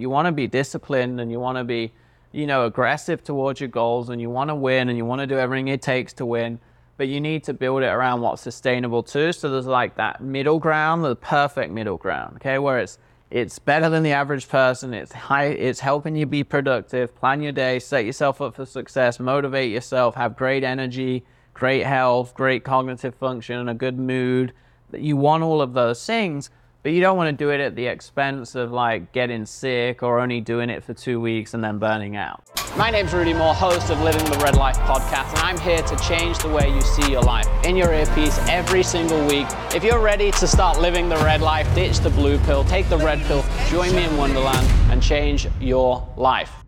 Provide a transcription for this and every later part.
You want to be disciplined and you want to be, you know, aggressive towards your goals and you want to win and you want to do everything it takes to win. But you need to build it around what's sustainable too. So there's like that middle ground, the perfect middle ground, okay, where it's it's better than the average person. It's high. It's helping you be productive, plan your day, set yourself up for success, motivate yourself, have great energy, great health, great cognitive function, and a good mood. You want all of those things, but you don't want to do it at the expense of like getting sick or only doing it for two weeks and then burning out. My name's Rudy Mawer, host of Living the Red Life podcast, and I'm here to change the way you see your life in your earpiece every single week. If you're ready to start living the red life, ditch the blue pill, take the red pill, join me in Wonderland, and change your life.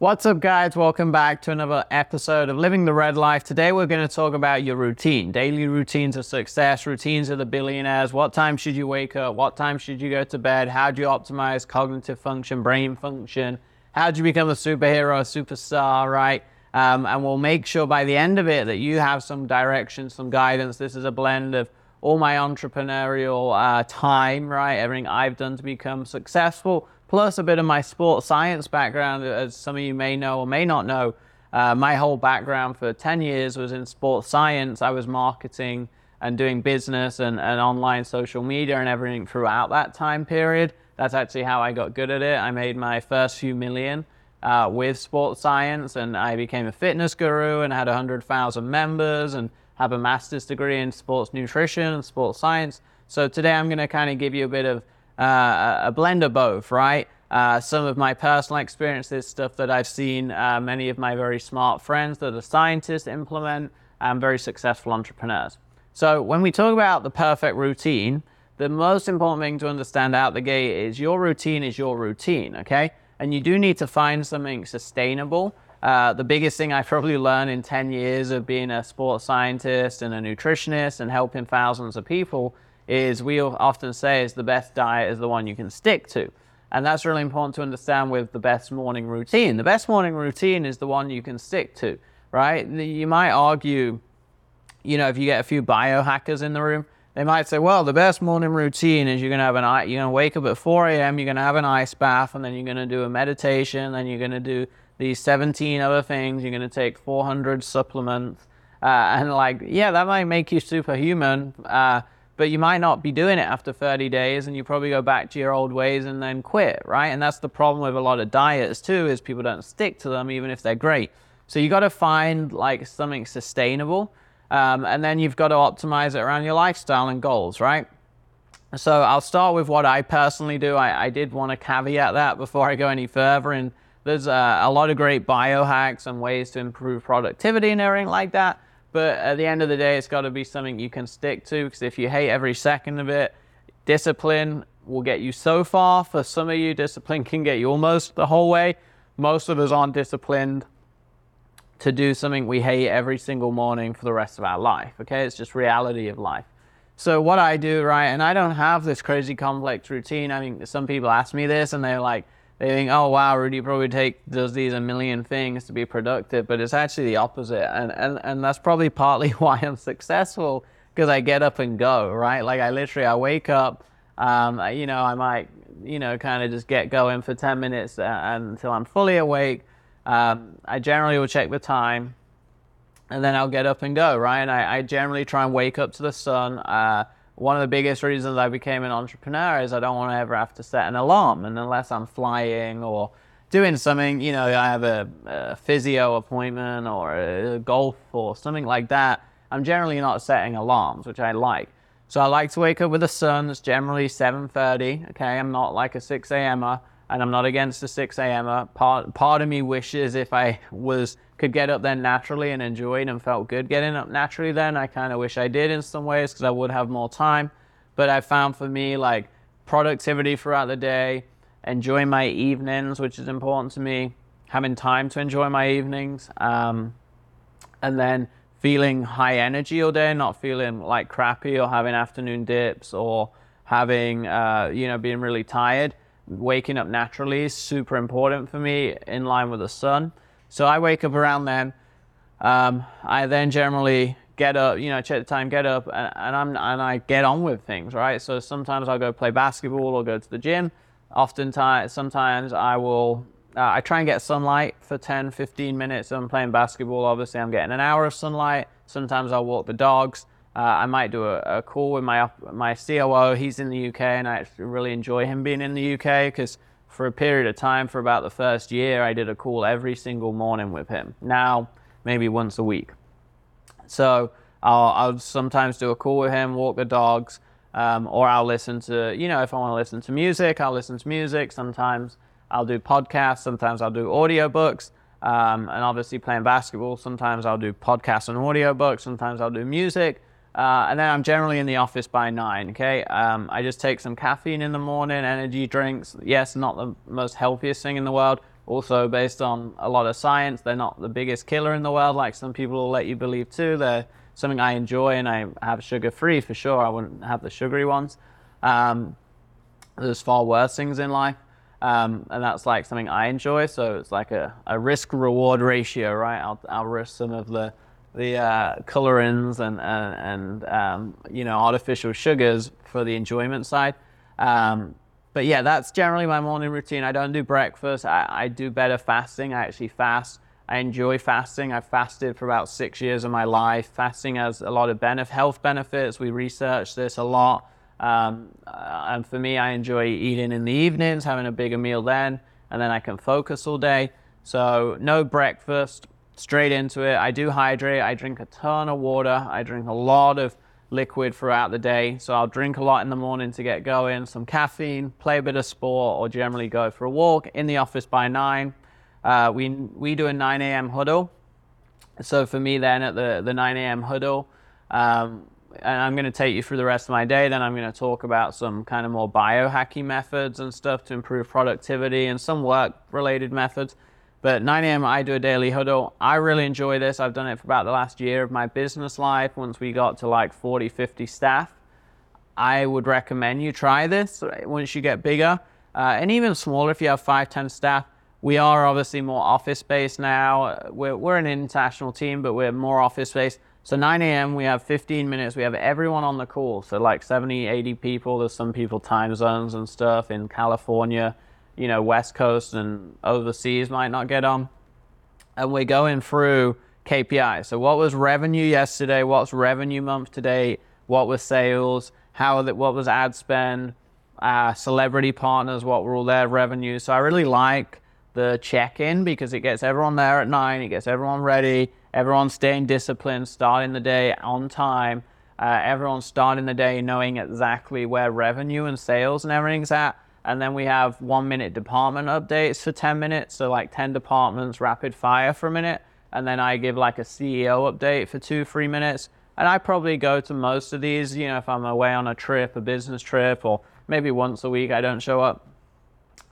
What's up, guys? Welcome back to another episode of Living the Red Life. Today, we're going to talk about your routine, daily routines of success, routines of the billionaires. What time should you wake up? What time should you go to bed? How do you optimize cognitive function, brain function? How do you become a superhero, a superstar, right? Um, and we'll make sure by the end of it that you have some direction, some guidance. This is a blend of all my entrepreneurial uh, time, right? Everything I've done to become successful plus a bit of my sports science background, as some of you may know or may not know. Uh, my whole background for 10 years was in sports science. I was marketing and doing business and, and online social media and everything throughout that time period. That's actually how I got good at it. I made my first few million uh, with sports science and I became a fitness guru and had 100,000 members and have a master's degree in sports nutrition and sports science. So today I'm going to kind of give you a bit of uh, a blend of both, right? Uh, some of my personal experiences, stuff that I've seen uh, many of my very smart friends that are scientists implement, and very successful entrepreneurs. So, when we talk about the perfect routine, the most important thing to understand out the gate is your routine is your routine, okay? And you do need to find something sustainable. Uh, the biggest thing I probably learned in 10 years of being a sports scientist and a nutritionist and helping thousands of people is we often say is the best diet is the one you can stick to. And that's really important to understand with the best morning routine. The best morning routine is the one you can stick to, right? You might argue, you know, if you get a few biohackers in the room, they might say, well, the best morning routine is you're to have an you're to wake up at 4 a.m., you're to have an ice bath, and then you're to do a meditation, then you're to do these 17 other things, you're to take 400 supplements. Uh, and like, yeah, that might make you superhuman. Uh, but you might not be doing it after 30 days and you probably go back to your old ways and then quit, right? And that's the problem with a lot of diets too is people don't stick to them even if they're great. So you got to find like something sustainable um, and then you've got to optimize it around your lifestyle and goals, right? So I'll start with what I personally do. I, I did want to caveat that before I go any further. And there's uh, a lot of great biohacks and ways to improve productivity and everything like that. But at the end of the day, it's got to be something you can stick to because if you hate every second of it, discipline will get you so far. For some of you, discipline can get you almost the whole way. Most of us aren't disciplined to do something we hate every single morning for the rest of our life. Okay, it's just reality of life. So what I do, right, and I don't have this crazy complex routine. I mean, some people ask me this and they're like, they think, oh wow, Rudy probably take does these a million things to be productive, but it's actually the opposite, and and and that's probably partly why I'm successful because I get up and go, right? Like I literally I wake up, um, you know, I might you know kind of just get going for 10 minutes uh, until I'm fully awake. Um, I generally will check the time, and then I'll get up and go, right? And I, I generally try and wake up to the sun. Uh, one of the biggest reasons I became an entrepreneur is I don't want to ever have to set an alarm. And unless I'm flying or doing something, you know, I have a, a physio appointment or a golf or something like that, I'm generally not setting alarms, which I like. So I like to wake up with the sun. It's generally 7:30. Okay, I'm not like a 6 a.m.er, and I'm not against the 6 a.m. Part part of me wishes if I was could get up then naturally and enjoy and felt good getting up naturally then. I kind of wish I did in some ways because I would have more time. But I found for me like productivity throughout the day, enjoying my evenings, which is important to me, having time to enjoy my evenings, um, and then feeling high energy all day, not feeling like crappy or having afternoon dips or having, uh, you know, being really tired. Waking up naturally is super important for me in line with the sun. So I wake up around then. Um, I then generally get up, you know, check the time, get up, and, and, I'm and I get on with things, right? So sometimes I'll go play basketball or go to the gym. Oftentimes, sometimes I will, uh, I try and get sunlight for 10, 15 minutes. I'm playing basketball, obviously, I'm getting an hour of sunlight. Sometimes I'll walk the dogs. Uh, I might do a, a, call with my my COO. He's in the UK, and I really enjoy him being in the UK because for a period of time, for about the first year, I did a call every single morning with him. Now, maybe once a week. So I'll, I'll sometimes do a call with him, walk the dogs, um, or I'll listen to, you know, if I want to listen to music, I'll listen to music. Sometimes I'll do podcasts. Sometimes I'll do audiobooks. Um, and obviously playing basketball, sometimes I'll do podcasts and audiobooks. Sometimes I'll do music. Uh, and then I'm generally in the office by nine. Okay, um, I just take some caffeine in the morning, energy drinks. Yes, not the most healthiest thing in the world. Also, based on a lot of science, they're not the biggest killer in the world, like some people will let you believe too. They're something I enjoy, and I have sugar free for sure. I wouldn't have the sugary ones. Um, there's far worse things in life. Um, and that's like something I enjoy. So it's like a, a risk reward ratio, right? I'll, I'll risk some of the the uh, and and, and um, you know artificial sugars for the enjoyment side. Um, but yeah, that's generally my morning routine. I don't do breakfast. I, I do better fasting. I actually fast. I enjoy fasting. I've fasted for about six years of my life. Fasting has a lot of benef- health benefits. We research this a lot. Um, uh, and for me, I enjoy eating in the evenings, having a bigger meal then, and then I can focus all day. So, no breakfast, straight into it. I do hydrate. I drink a ton of water. I drink a lot of liquid throughout the day. So I'll drink a lot in the morning to get going, some caffeine, play a bit of sport, or generally go for a walk in the office by 9. Uh, we, we do a 9 a.m. huddle. So for me, then at the, the 9 a.m. huddle, um, and I'm going to take you through the rest of my day. Then I'm going to talk about some kind of more biohacking methods and stuff to improve productivity and some work related methods. But 9 a.m. I do a daily huddle. I really enjoy this. I've done it for about the last year of my business life. Once we got to like 40, 50 staff, I would recommend you try this once you get bigger. Uh, and even smaller if you have 5, 10 staff. We are obviously more office based now. We're, we're an international team, but we're more office based. So 9 a.m. we have 15 minutes. We have everyone on the call. So like 70, 80 people. There's some people time zones and stuff in California you know, West Coast and overseas might not get on. And we're going through KPIs. So, what was revenue yesterday? What's revenue month today? What was sales? How that? what was ad spend? Uh, celebrity partners, what were all their revenues? So, I really like the check in because it gets everyone there at nine, it gets everyone ready, everyone staying disciplined, starting the day on time, uh, everyone starting the day knowing exactly where revenue and sales and everything's at and then we have one minute department updates for 10 minutes. So, like 10 departments rapid fire for a minute. And then I give like a CEO update for two, three minutes. And I probably go to most of these, you know, if I'm away on a trip, a business trip, or maybe once a week I don't show up.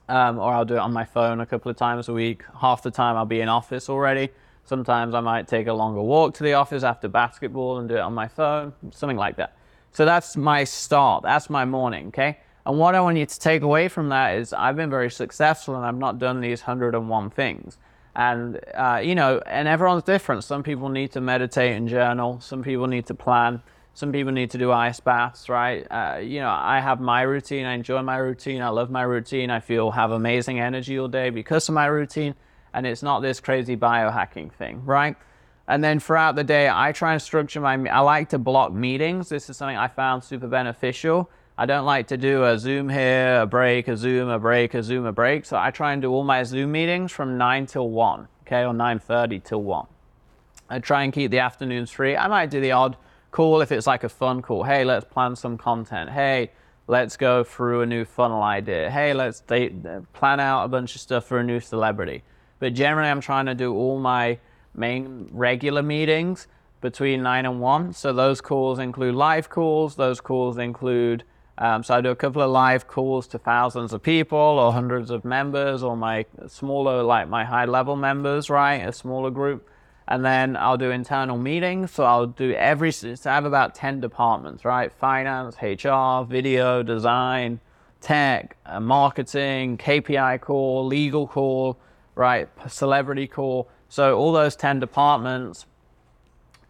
Um, or I'll do it on my phone a couple of times a week. Half the time I'll be in office already. Sometimes I might take a longer walk to the office after basketball and do it on my phone, something like that. So that's my start. That's my morning, okay? And what I want you to take away from that is I've been very successful and I've not done these 101 things. And, uh, you know, and everyone's different. Some people need to meditate and journal, some people need to plan, some people need to do ice baths, right? Uh, you know, I have my routine, I enjoy my routine, I love my routine, I feel have amazing energy all day because of my routine. And it's not this crazy biohacking thing, right? And then throughout the day, I try and structure my, I like to block meetings. This is something I found super beneficial I don't like to do a Zoom here, a break, a Zoom, a break, a Zoom, a break. So I try and do all my Zoom meetings from 9 till 1, okay, or 9.30 till 1. I try and keep the afternoons free. I might do the odd call if it's like a fun call. Hey, let's plan some content. Hey, let's go through a new funnel idea. Hey, let's date, uh, plan out a bunch of stuff for a new celebrity. But generally, I'm trying to do all my main regular meetings between 9 and 1. So those calls include live calls, those calls include um, so I do a couple of live calls to thousands of people or hundreds of members or my smaller, like my high level members, right? A smaller group. And then I'll do internal meetings. So I'll do every, so I have about 10 departments, right? Finance, HR, video, design, tech, uh, marketing, KPI call, legal call, right? Celebrity call. So all those 10 departments.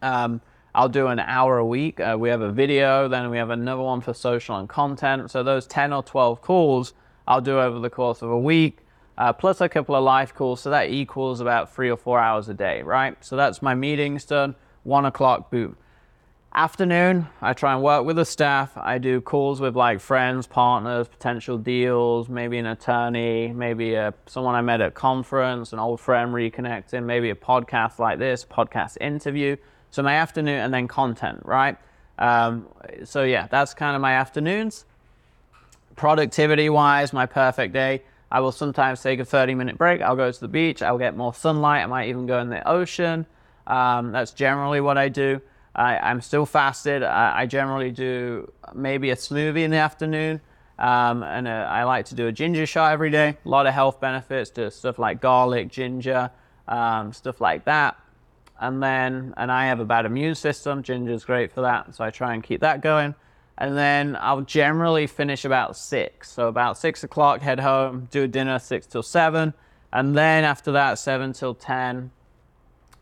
Um, I'll do an hour a week. Uh, we have a video, then we have another one for social and content. So those 10 or 12 calls I'll do over the course of a week, uh, plus a couple of live calls. So that equals about three or four hours a day, right? So that's my meetings done. One o'clock, boom. Afternoon, I try and work with the staff. I do calls with like friends, partners, potential deals, maybe an attorney, maybe a, someone I met at conference, an old friend reconnecting, maybe a podcast like this, podcast interview. So my afternoon and then content, right? Um, so yeah, that's kind of my afternoons. Productivity wise, my perfect day. I will sometimes take a 30 minute break. I'll go to the beach. I'll get more sunlight. I might even go in the ocean. Um, that's generally what I do. I, am still fasted. I, I, generally do maybe a smoothie in the afternoon. Um, and a, I like to do a ginger shot every day. A lot of health benefits to stuff like garlic, ginger, um, stuff like that. And then, and I have a bad immune system. Ginger's great for that. So I try and keep that going. And then I'll generally finish about six. So about six o'clock, head home, do dinner six till seven. And then after that, seven till 10,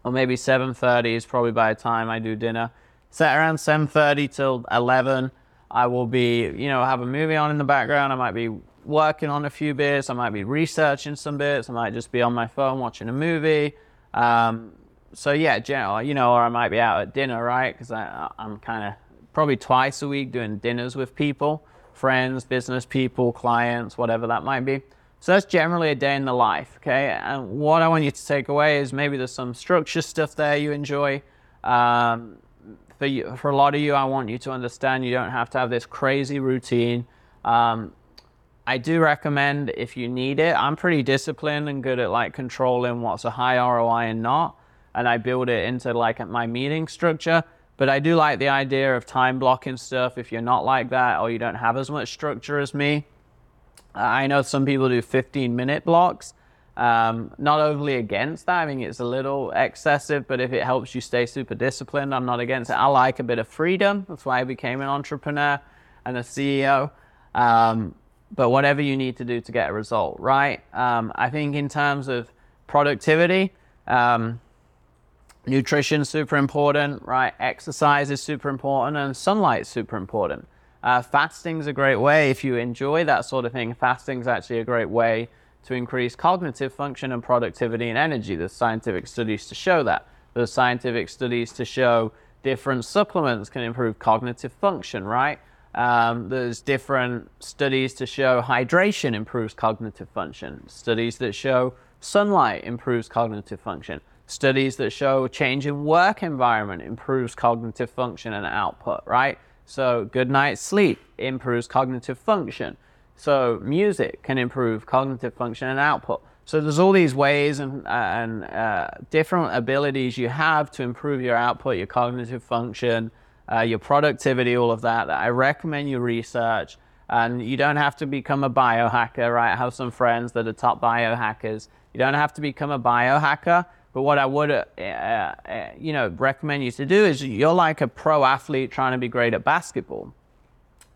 or maybe 7.30 is probably by the time I do dinner. Set around 7.30 till 11. I will be, you know, have a movie on in the background. I might be working on a few bits. I might be researching some bits. I might just be on my phone watching a movie. Um, so yeah, general, you know, or I might be out at dinner, right? Because I'm kind of probably twice a week doing dinners with people, friends, business people, clients, whatever that might be. So that's generally a day in the life, okay? And what I want you to take away is maybe there's some structure stuff there you enjoy. Um, for, you, for a lot of you, I want you to understand you don't have to have this crazy routine. Um, I do recommend if you need it. I'm pretty disciplined and good at like controlling what's a high ROI and not, and I build it into like my meeting structure. But I do like the idea of time blocking stuff. If you're not like that or you don't have as much structure as me, I know some people do 15 minute blocks. Um, not overly against that. I mean, it's a little excessive, but if it helps you stay super disciplined, I'm not against it. I like a bit of freedom. That's why I became an entrepreneur and a CEO. Um, but whatever you need to do to get a result, right? Um, I think in terms of productivity, um, nutrition super important, right? Exercise is super important, and sunlight is super important. Uh, fasting's a great way if you enjoy that sort of thing. Fasting's actually a great way to increase cognitive function and productivity and energy. There's scientific studies to show that. There's scientific studies to show different supplements can improve cognitive function, right? Um, there's different studies to show hydration improves cognitive function. Studies that show sunlight improves cognitive function. Studies that show a change in work environment improves cognitive function and output, right? So good night's sleep improves cognitive function. So music can improve cognitive function and output. So there's all these ways and, and uh, different abilities you have to improve your output, your cognitive function, uh, your productivity, all of. That I recommend you research. And you don't have to become a biohacker, right? I have some friends that are top biohackers. You don't have to become a biohacker but what I would, uh, uh, you know, recommend you to do is you're like a pro athlete trying to be great at basketball.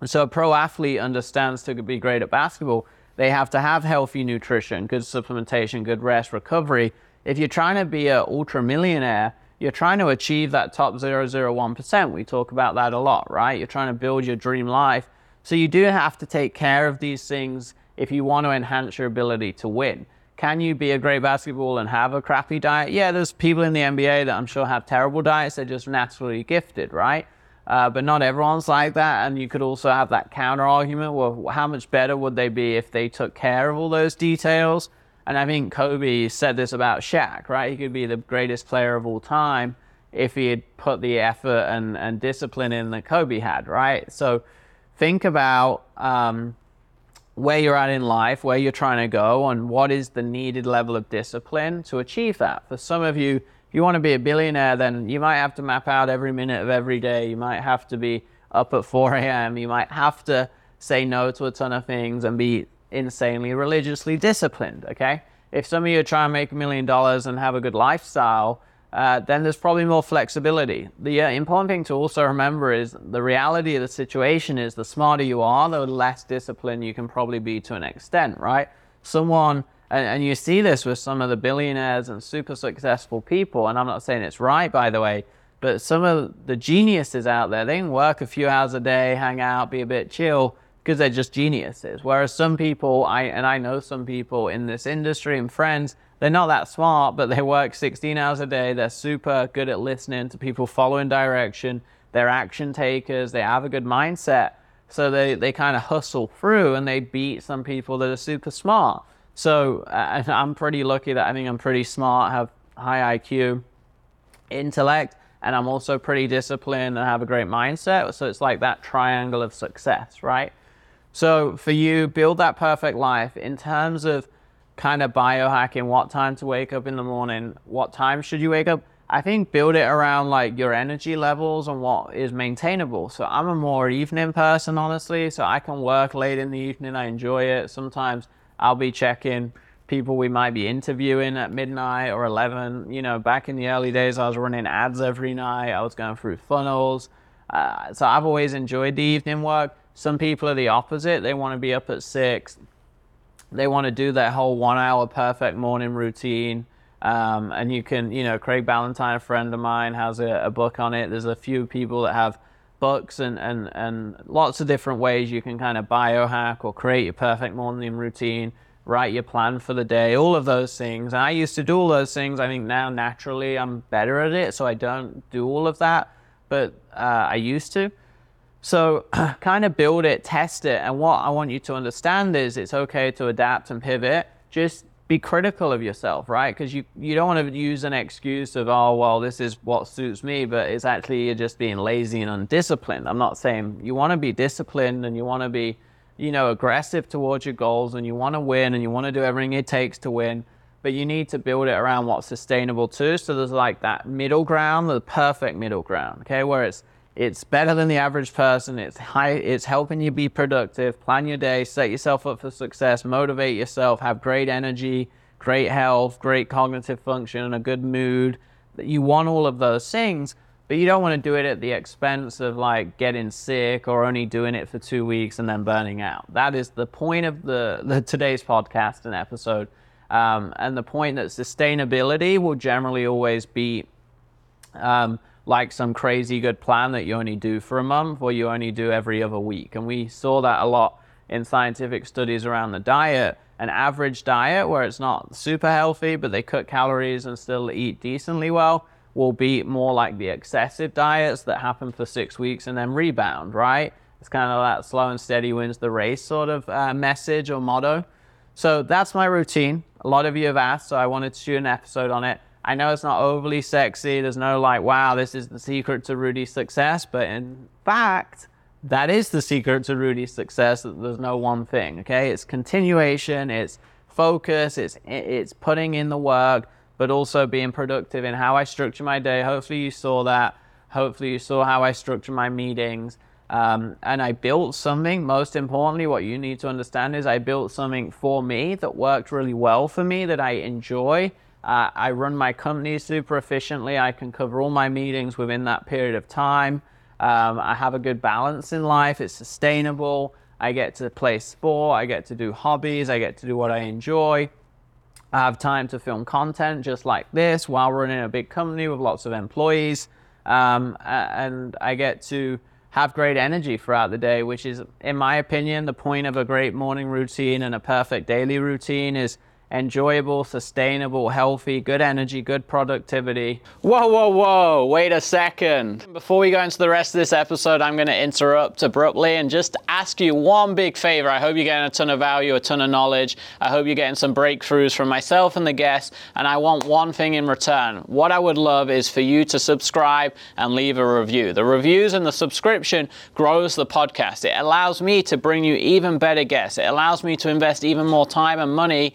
And so a pro athlete understands to be great at basketball, they have to have healthy nutrition, good supplementation, good rest, recovery. If you're trying to be an ultra millionaire, you're trying to achieve that top 001%. We talk about that a lot, right? You're trying to build your dream life. So you do have to take care of these things if you want to enhance your ability to win. Can you be a great basketball and have a crappy diet? Yeah, there's people in the NBA that I'm sure have terrible diets. They're just naturally gifted, right? Uh, but not everyone's like that. And you could also have that counter argument. Well, how much better would they be if they took care of all those details? And I think Kobe said this about Shaq, right? He could be the greatest player of all time if he had put the effort and, and discipline in that Kobe had, right? So think about um, where you're at in life, where you're trying to go, and what is the needed level of discipline to achieve that. For some of you, if you want to be a billionaire, then you might have to map out every minute of every day. You might have to be up at 4 a.m. You might have to say no to a ton of things and be insanely religiously disciplined, okay? If some of you are trying to make a million dollars and have a good lifestyle, uh, then there's probably more flexibility. The uh, important thing to also remember is the reality of the situation is the smarter you are, the less disciplined you can probably be to an extent, right? Someone, and, and you see this with some of the billionaires and super successful people, and I'm not saying it's right, by the way, but some of the geniuses out there, they can work a few hours a day, hang out, be a bit chill, because they're just geniuses. Whereas some people, I and I know some people in this industry and friends, they're not that smart, but they work 16 hours a day. They're super good at listening to people following direction. They're action takers. They have a good mindset. So they, they kind of hustle through and they beat some people that are super smart. So uh, I'm pretty lucky that I think I'm pretty smart, have high IQ, intellect, and I'm also pretty disciplined and have a great mindset. So it's like that triangle of success, right? So for you, build that perfect life in terms of kind of biohacking, what time to wake up in the morning, what time should you wake up? I think build it around like your energy levels and what is maintainable. So I'm a more evening person, honestly. So I can work late in the evening. I enjoy it. Sometimes I'll be checking people we might be interviewing at midnight or 11. You know, back in the early days, I was running ads every night. I was going through funnels. Uh, so I've always enjoyed the evening work. Some people are the opposite. They want to be up at six. They want to do that whole one hour perfect morning routine. Um, and you can, you know, Craig Ballantyne, a friend of mine, has a, a, book on it. There's a few people that have books and, and, and lots of different ways you can kind of biohack or create your perfect morning routine, write your plan for the day, all of those things. And I used to do all those things. I think now naturally I'm better at it, so I don't do all of that, but uh, I used to. So kind of build it, test it. And what I want you to understand is it's okay to adapt and pivot. Just be critical of yourself, right? Because you, you don't want to use an excuse of, oh, well, this is what suits me, but it's actually you're just being lazy and undisciplined. I'm not saying you want to be disciplined and you want to be, you know, aggressive towards your goals and you want to win and you want to do everything it takes to win, but you need to build it around what's sustainable too. So there's like that middle ground, the perfect middle ground, okay, where it's it's better than the average person. It's high. It's helping you be productive, plan your day, set yourself up for success, motivate yourself, have great energy, great health, great cognitive function, and a good mood. That You want all of those things, but you don't want to do it at the expense of like getting sick or only doing it for two weeks and then burning out. That is the point of the, the today's podcast and episode. Um, and the point that sustainability will generally always be um, like some crazy good plan that you only do for a month or you only do every other week. And we saw that a lot in scientific studies around the diet. An average diet where it's not super healthy, but they cut calories and still eat decently well, will be more like the excessive diets that happen for six weeks and then rebound, right? It's kind of that slow and steady wins the race sort of uh, message or motto. So that's my routine. A lot of you have asked, so I wanted to do an episode on it. I know it's not overly sexy. There's no like, wow, this is the secret to Rudy's success. But in fact, that is the secret to Rudy's success. That there's no one thing. Okay, it's continuation. It's focus. It's it's putting in the work, but also being productive in how I structure my day. Hopefully, you saw that. Hopefully, you saw how I structure my meetings. Um, and I built something. Most importantly, what you need to understand is I built something for me that worked really well for me that I enjoy uh, I run my company super efficiently. I can cover all my meetings within that period of time. Um, I have a good balance in life. It's sustainable. I get to play sport. I get to do hobbies. I get to do what I enjoy. I have time to film content just like this while running a big company with lots of employees. Um, and I get to have great energy throughout the day, which is, in my opinion, the point of a great morning routine and a perfect daily routine is enjoyable, sustainable, healthy, good energy, good productivity. Whoa, whoa, whoa, wait a second. Before we go into the rest of this episode, I'm going to interrupt abruptly and just ask you one big favor. I hope you're getting a ton of value, a ton of knowledge. I hope you're getting some breakthroughs from myself and the guests. And I want one thing in return. What I would love is for you to subscribe and leave a review. The reviews and the subscription grows the podcast. It allows me to bring you even better guests. It allows me to invest even more time and money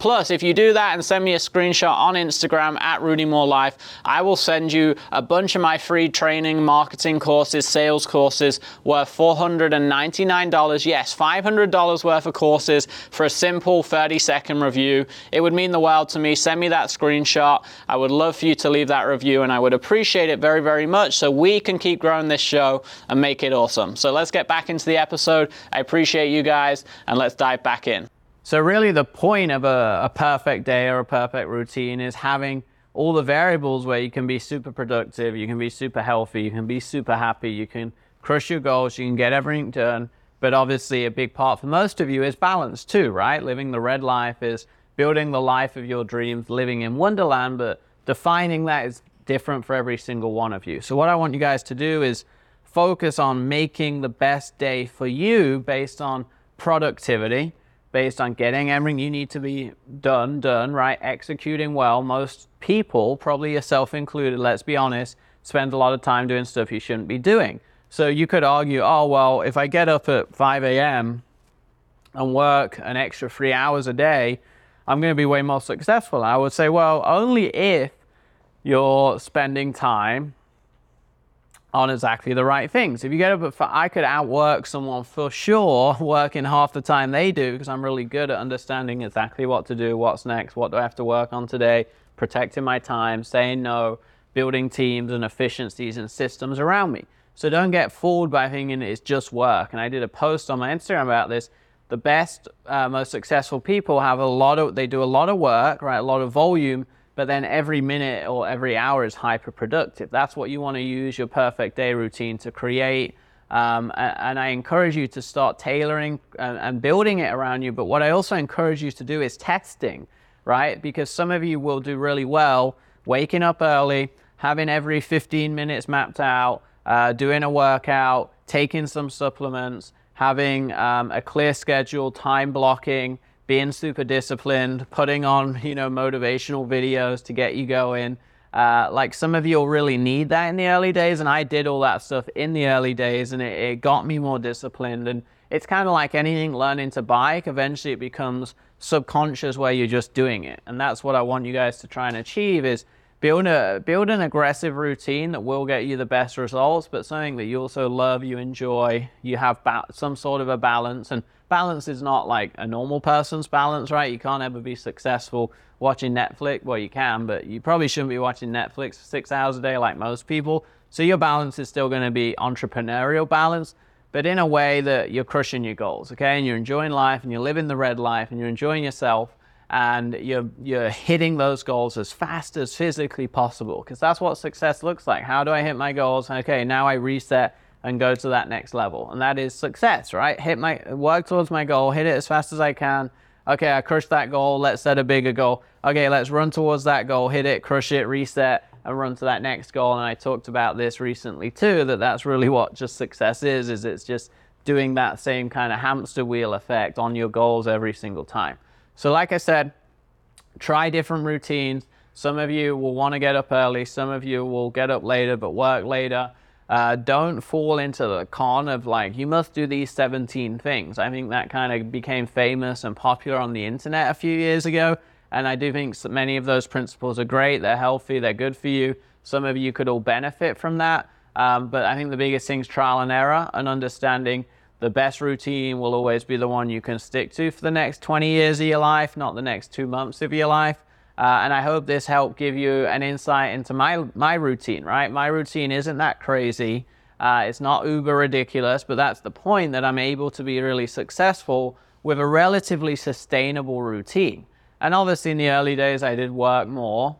Plus, if you do that and send me a screenshot on Instagram at Rudy Mawer Life, I will send you a bunch of my free training, marketing courses, sales courses worth $499. Yes, $500 worth of courses for a simple 30 second review. It would mean the world to me. Send me that screenshot. I would love for you to leave that review and I would appreciate it very, very much so we can keep growing this show and make it awesome. So let's get back into the episode. I appreciate you guys and let's dive back in. So, really, the point of a, a, perfect day or a perfect routine is having all the variables where you can be super productive, you can be super healthy, you can be super happy, you can crush your goals, you can get everything done. But obviously, a big part for most of you is balance too, right? Living the red life is building the life of your dreams, living in Wonderland, but defining that is different for every single one of you. So, what I want you guys to do is focus on making the best day for you based on productivity based on getting everything you need to be done, done, right? Executing well. Most people, probably yourself included, let's be honest, spend a lot of time doing stuff you shouldn't be doing. So you could argue, oh, well, if I get up at 5 a.m. and work an extra three hours a day, I'm going to be way more successful. I would say, well, only if you're spending time on exactly the right things. If you get up at five, I could outwork someone for sure working half the time they do because I'm really good at understanding exactly what to do, what's next, what do I have to work on today, protecting my time, saying no, building teams and efficiencies and systems around me. So don't get fooled by thinking it's just work. And I did a post on my Instagram about this. The best, uh, most successful people have a lot of, they do a lot of work, right? A lot of volume but then every minute or every hour is hyper productive. That's what you want to use your perfect day routine to create. Um, and, I encourage you to start tailoring and, building it around you. But what I also encourage you to do is testing, right? Because some of you will do really well waking up early, having every 15 minutes mapped out, uh, doing a workout, taking some supplements, having um, a clear schedule, time blocking, being super disciplined, putting on, you know, motivational videos to get you going. Uh, like some of you will really need that in the early days, and I did all that stuff in the early days, and it, it got me more disciplined. And it's kind of like anything learning to bike. Eventually, it becomes subconscious where you're just doing it, and that's what I want you guys to try and achieve: is build a build an aggressive routine that will get you the best results, but something that you also love, you enjoy, you have ba- some sort of a balance and balance is not like a normal person's balance, right? You can't ever be successful watching Netflix. Well, you can, but you probably shouldn't be watching Netflix six hours a day like most people. So your balance is still going to be entrepreneurial balance, but in a way that you're crushing your goals, okay? And you're enjoying life and you're living the red life and you're enjoying yourself and you're, you're hitting those goals as fast as physically possible because that's what success looks like. How do I hit my goals? Okay, now I reset and go to that next level. And that is success, right? Hit my work towards my goal, hit it as fast as I can. Okay, I crushed that goal. Let's set a bigger goal. Okay, let's run towards that goal, hit it, crush it, reset, and run to that next goal. And I talked about this recently too, that that's really what just success is, is it's just doing that same kind of hamster wheel effect on your goals every single time. So like I said, try different routines. Some of you will want to get up early, some of you will get up later but work later. Uh, don't fall into the con of like, you must do these 17 things. I think that kind of became famous and popular on the internet a few years ago. And I do think many of those principles are great. They're healthy, they're good for you. Some of you could all benefit from that. Um, but I think the biggest thing is trial and error and understanding the best routine will always be the one you can stick to for the next 20 years of your life, not the next two months of your life. Uh, and I hope this helped give you an insight into my, my routine, right? My routine isn't that crazy. Uh, it's not uber ridiculous, but that's the point that I'm able to be really successful with a relatively sustainable routine. And obviously, in the early days, I did work more,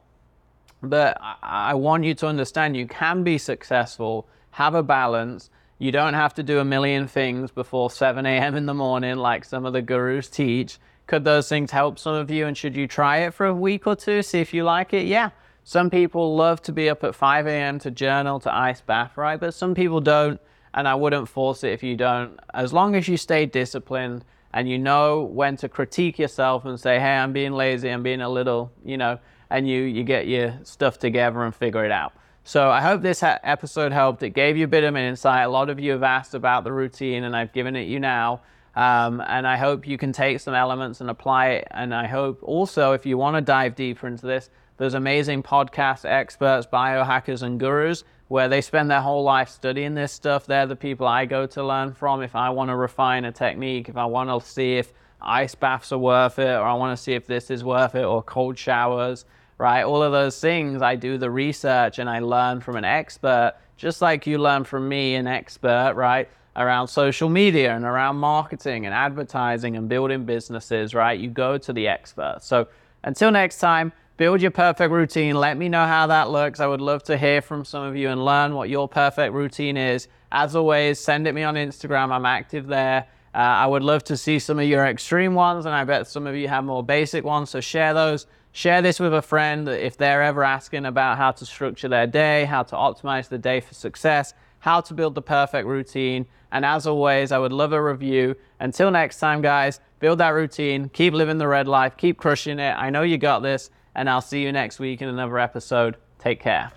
but I, I want you to understand you can be successful, have a balance. You don't have to do a million things before 7 a.m. in the morning, like some of the gurus teach. Could those things help some of you? And should you try it for a week or two, see if you like it? Yeah. Some people love to be up at 5 a.m. to journal, to ice bath, right? But some people don't, and I wouldn't force it if you don't. As long as you stay disciplined and you know when to critique yourself and say, hey, I'm being lazy, I'm being a little, you know, and you, you get your stuff together and figure it out. So I hope this episode helped. It gave you a bit of an insight. A lot of you have asked about the routine, and I've given it you now. Um, and I hope you can take some elements and apply it. And I hope also, if you want to dive deeper into this, there's amazing podcast experts, biohackers, and gurus where they spend their whole life studying this stuff. They're the people I go to learn from if I want to refine a technique, if I want to see if ice baths are worth it, or I want to see if this is worth it, or cold showers, right? All of those things, I do the research and I learn from an expert, just like you learn from me, an expert, right? Around social media and around marketing and advertising and building businesses, right? You go to the expert. So until next time, build your perfect routine. Let me know how that looks. I would love to hear from some of you and learn what your perfect routine is. As always, send it me on Instagram. I'm active there. Uh, I would love to see some of your extreme ones, and I bet some of you have more basic ones. So share those. Share this with a friend if they're ever asking about how to structure their day, how to optimize the day for success, how to build the perfect routine. And as always, I would love a review. Until next time, guys, build that routine, keep living the red life, keep crushing it. I know you got this, and I'll see you next week in another episode. Take care.